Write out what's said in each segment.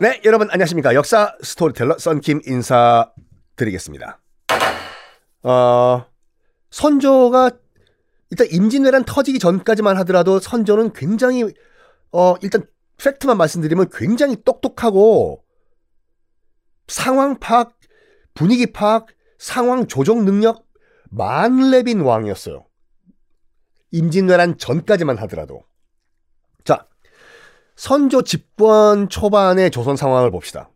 네, 여러분 안녕하십니까. 역사 스토리텔러 썬킴 인사드리겠습니다. 어, 선조가 일단 임진왜란 터지기 전까지만 하더라도 선조는 굉장히 어, 일단 팩트만 말씀드리면 굉장히 똑똑하고 상황 파악, 분위기 파악, 상황 조정 능력 만렙인 왕이었어요. 임진왜란 전까지만 하더라도. 자, 선조 집권 초반의 조선 상황을 봅시다.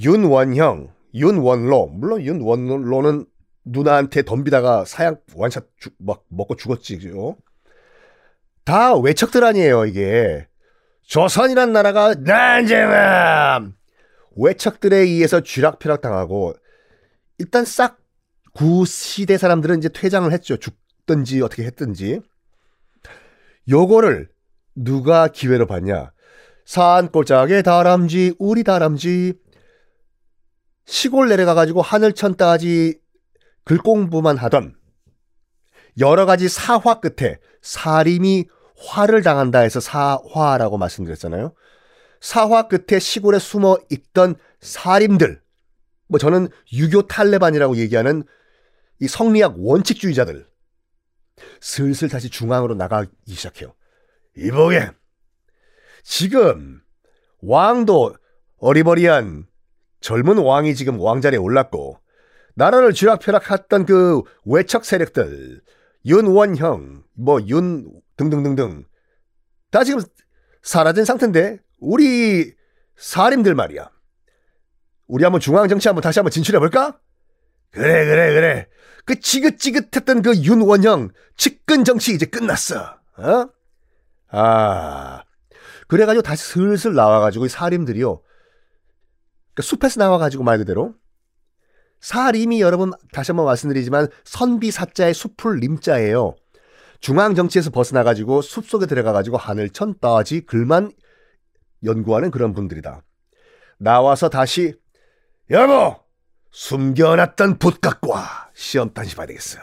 윤원형, 윤원로, 물론 윤원로는 누나한테 덤비다가 사약 완샷 주, 막 먹고 죽었지요. 다 외척들 아니에요, 이게. 조선이란 나라가 난쟁함! 외척들에 의해서 쥐락펴락 당하고, 일단 싹 구시대 사람들은 이제 퇴장을 했죠. 죽든지 어떻게 했든지. 요거를 누가 기회로 봤냐? 산골짜기의 다람쥐, 우리 다람쥐. 시골 내려가가지고 하늘천 따지 글 공부만 하던 여러 가지 사화 끝에 사림이 화를 당한다 해서 사화라고 말씀드렸잖아요. 사화 끝에 시골에 숨어 있던 사림들. 뭐 저는 유교 탈레반이라고 얘기하는 이 성리학 원칙주의자들. 슬슬 다시 중앙으로 나가기 시작해요. 이보게 지금 왕도 어리버리한 젊은 왕이 지금 왕자리에 올랐고 나라를 쥐락펴락했던 그 외척 세력들 윤원형 뭐 윤 등등등등 다 지금 사라진 상태인데 우리 사림들 말이야 우리 한번 중앙 정치 한번 다시 한번 진출해 볼까? 그래 그래 그래 그 지긋지긋했던 그 윤원형 측근 정치 이제 끝났어 어? 아, 그래가지고 다시 슬슬 나와가지고 이 사림들이요. 그러니까 숲에서 나와가지고 말 그대로 사림이 여러분 다시 한번 말씀드리지만 선비사자의 숲을 림자예요. 중앙 정치에서 벗어나가지고 숲 속에 들어가가지고 하늘천 따지 글만 연구하는 그런 분들이다. 나와서 다시 여보 숨겨놨던 붓각과 시험 다시 봐야 되겠어.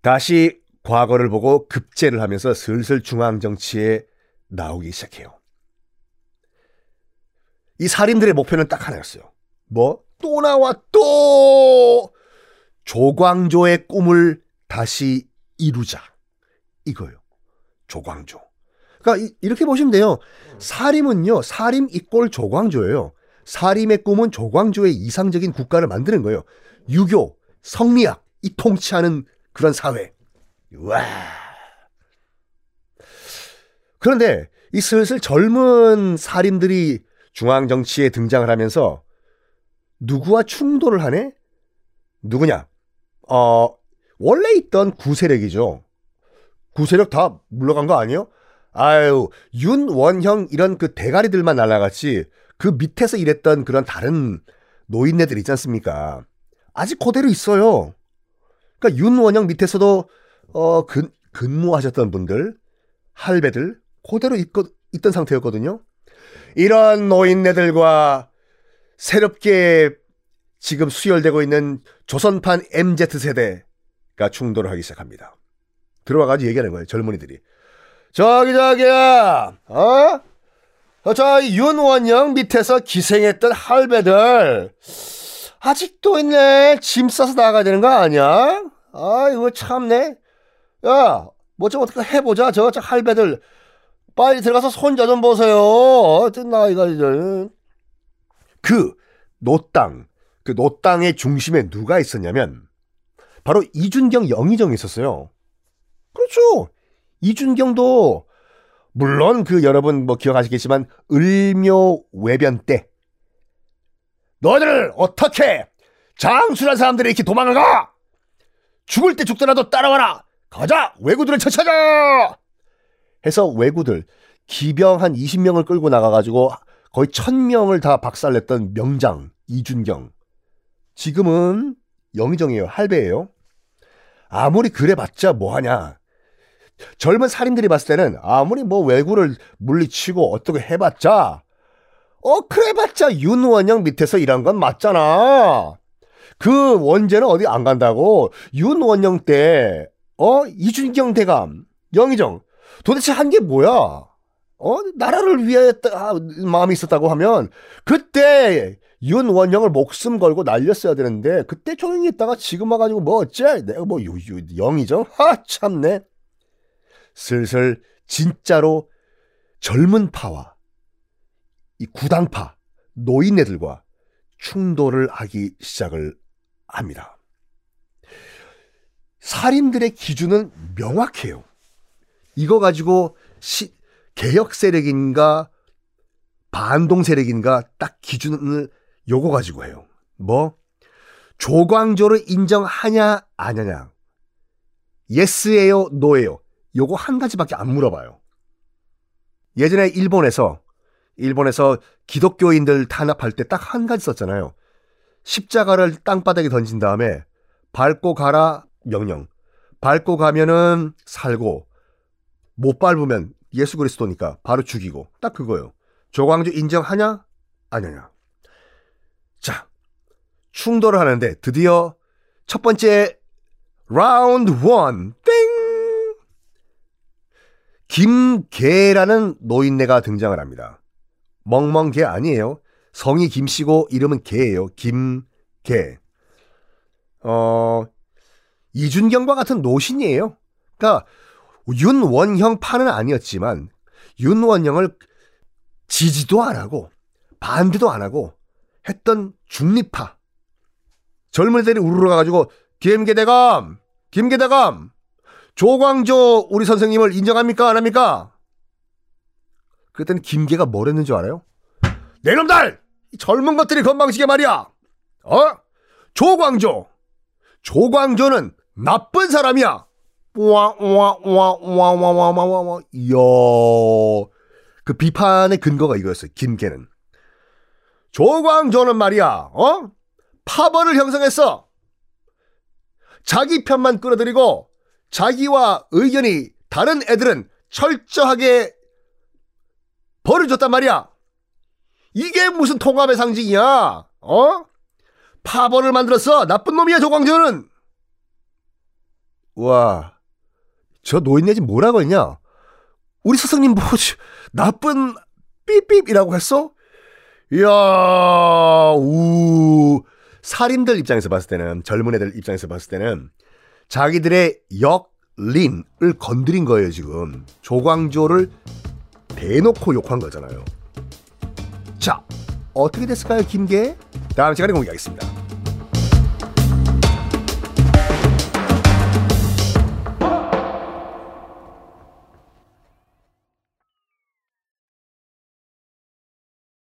다시 과거를 보고 급제를 하면서 슬슬 중앙 정치에 나오기 시작해요. 이 살인들의 목표는 딱 하나였어요. 뭐? 또 나와 또 조광조의 꿈을 다시 이루자. 이거요. 조광조. 그러니까 이, 렇게 보시면 돼요. 사림은요. 사림 이꼴 조광조예요. 사림의 꿈은 조광조의 이상적인 국가를 만드는 거예요. 유교, 성리학, 이 통치하는 그런 사회. 와. 그런데 이 슬슬 젊은 살인들이 중앙 정치에 등장을 하면서 누구와 충돌을 하네? 누구냐? 어, 원래 있던 구세력이죠. 구세력 다 물러간 거 아니에요? 아유, 윤원형 이런 그 대가리들만 날라갔지 그 밑에서 일했던 그런 다른 노인네들 있지 않습니까? 아직 그대로 있어요. 그러니까 윤원형 밑에서도 어, 근, 근무하셨던 분들, 할배들, 그대로 있거, 있던 상태였거든요. 이런 노인네들과 새롭게 지금 수혈되고 있는 조선판 MZ세대가 충돌을 하기 시작합니다. 들어와가지고 얘기하는 거예요, 젊은이들이. 저기, 저기야, 어? 어저 윤원영 밑에서 기생했던 할배들, 아직도 있네. 짐 싸서 나가야 되는 거 아니야? 아, 이거 참네. 야, 뭐 좀 어떻게 해보자. 저, 저 할배들. 빨리 들어가서 손자 좀 보세요. 나이가 이제. 그, 노땅. 그 노땅의 중심에 누가 있었냐면, 바로 이준경 영의정이 있었어요. 그렇죠. 이준경도, 물론 그 여러분 뭐 기억하시겠지만, 을묘 외변 때, 너희들 어떻게 장수란 사람들이 이렇게 도망을 가? 죽을 때 죽더라도 따라와라! 가자! 왜구들을 쳐찾아! 해서 왜구들, 기병 한 20명을 끌고 나가가지고 거의 1000명을 다 박살냈던 명장, 이준경. 지금은 영의정이에요. 할배예요. 아무리 그래봤자 뭐하냐. 젊은 살인들이 봤을 때는 아무리 뭐 왜구를 물리치고 어떻게 해봤자 어 그래봤자 윤원영 밑에서 일한 건 맞잖아. 그 원제는 어디 안 간다고 윤원영 때 어? 이준경 대감, 영의정. 도대체 한 게 뭐야? 어? 나라를 위해 아, 마음이 있었다고 하면 그때 윤원영을 목숨 걸고 날렸어야 되는데 그때 조용히 있다가 지금 와가지고 뭐 어째? 내가 뭐 유, 유, 영이죠? 하 참네. 슬슬 진짜로 젊은 파와 이 구당파 노인네들과 충돌을 하기 시작을 합니다. 살인들의 기준은 명확해요. 이거 가지고 시, 개혁 세력인가 반동 세력인가 딱 기준을 요거 가지고 해요. 뭐 조광조를 인정하냐 아냐냐 예스예요 노예요 요거 한 가지밖에 안 물어봐요. 예전에 일본에서 일본에서 기독교인들 탄압할 때 딱 한 가지 썼잖아요. 십자가를 땅바닥에 던진 다음에 밟고 가라 명령. 밟고 가면은 살고 못 밟으면 예수 그리스도니까 바로 죽이고 딱 그거예요. 조광조 인정하냐 아니냐. 자 충돌을 하는데 드디어 첫 번째 라운드 원 땡. 김계라는 노인네가 등장을 합니다. 멍멍개 아니에요. 성이 김씨고 이름은 개예요. 김개. 어, 이준경과 같은 노신이에요. 그러니까 윤원형 파는 아니었지만 윤원형을 지지도 안 하고 반대도 안 하고 했던 중립파. 젊은이들이 우르르 가가지고 김계대감, 김계대감, 조광조 우리 선생님을 인정합니까 안 합니까? 그랬더니 김계가 뭘 했는 줄 알아요? 내놈들! 젊은 것들이 건방지게 말이야! 어? 조광조! 조광조는 나쁜 사람이야! 와와와와와와와와 이야 그 비판의 근거가 이거였어요. 김계는 조광조는 말이야, 어? 파벌을 형성했어. 자기 편만 끌어들이고 자기와 의견이 다른 애들은 철저하게 벌을 줬단 말이야. 이게 무슨 통합의 상징이야? 어? 파벌을 만들었어. 나쁜 놈이야, 조광조는. 와, 저 노인네 지 뭐라고 했냐? 우리 스승님 뭐 나쁜 삐삐이라고 했어? 이야, 우. 살인들 입장에서 봤을 때는 젊은 애들 입장에서 봤을 때는 자기들의 역린을 건드린 거예요, 지금. 조광조를 대놓고 욕한 거잖아요. 자, 어떻게 됐을까요, 김계? 다음 시간에 공개하겠습니다.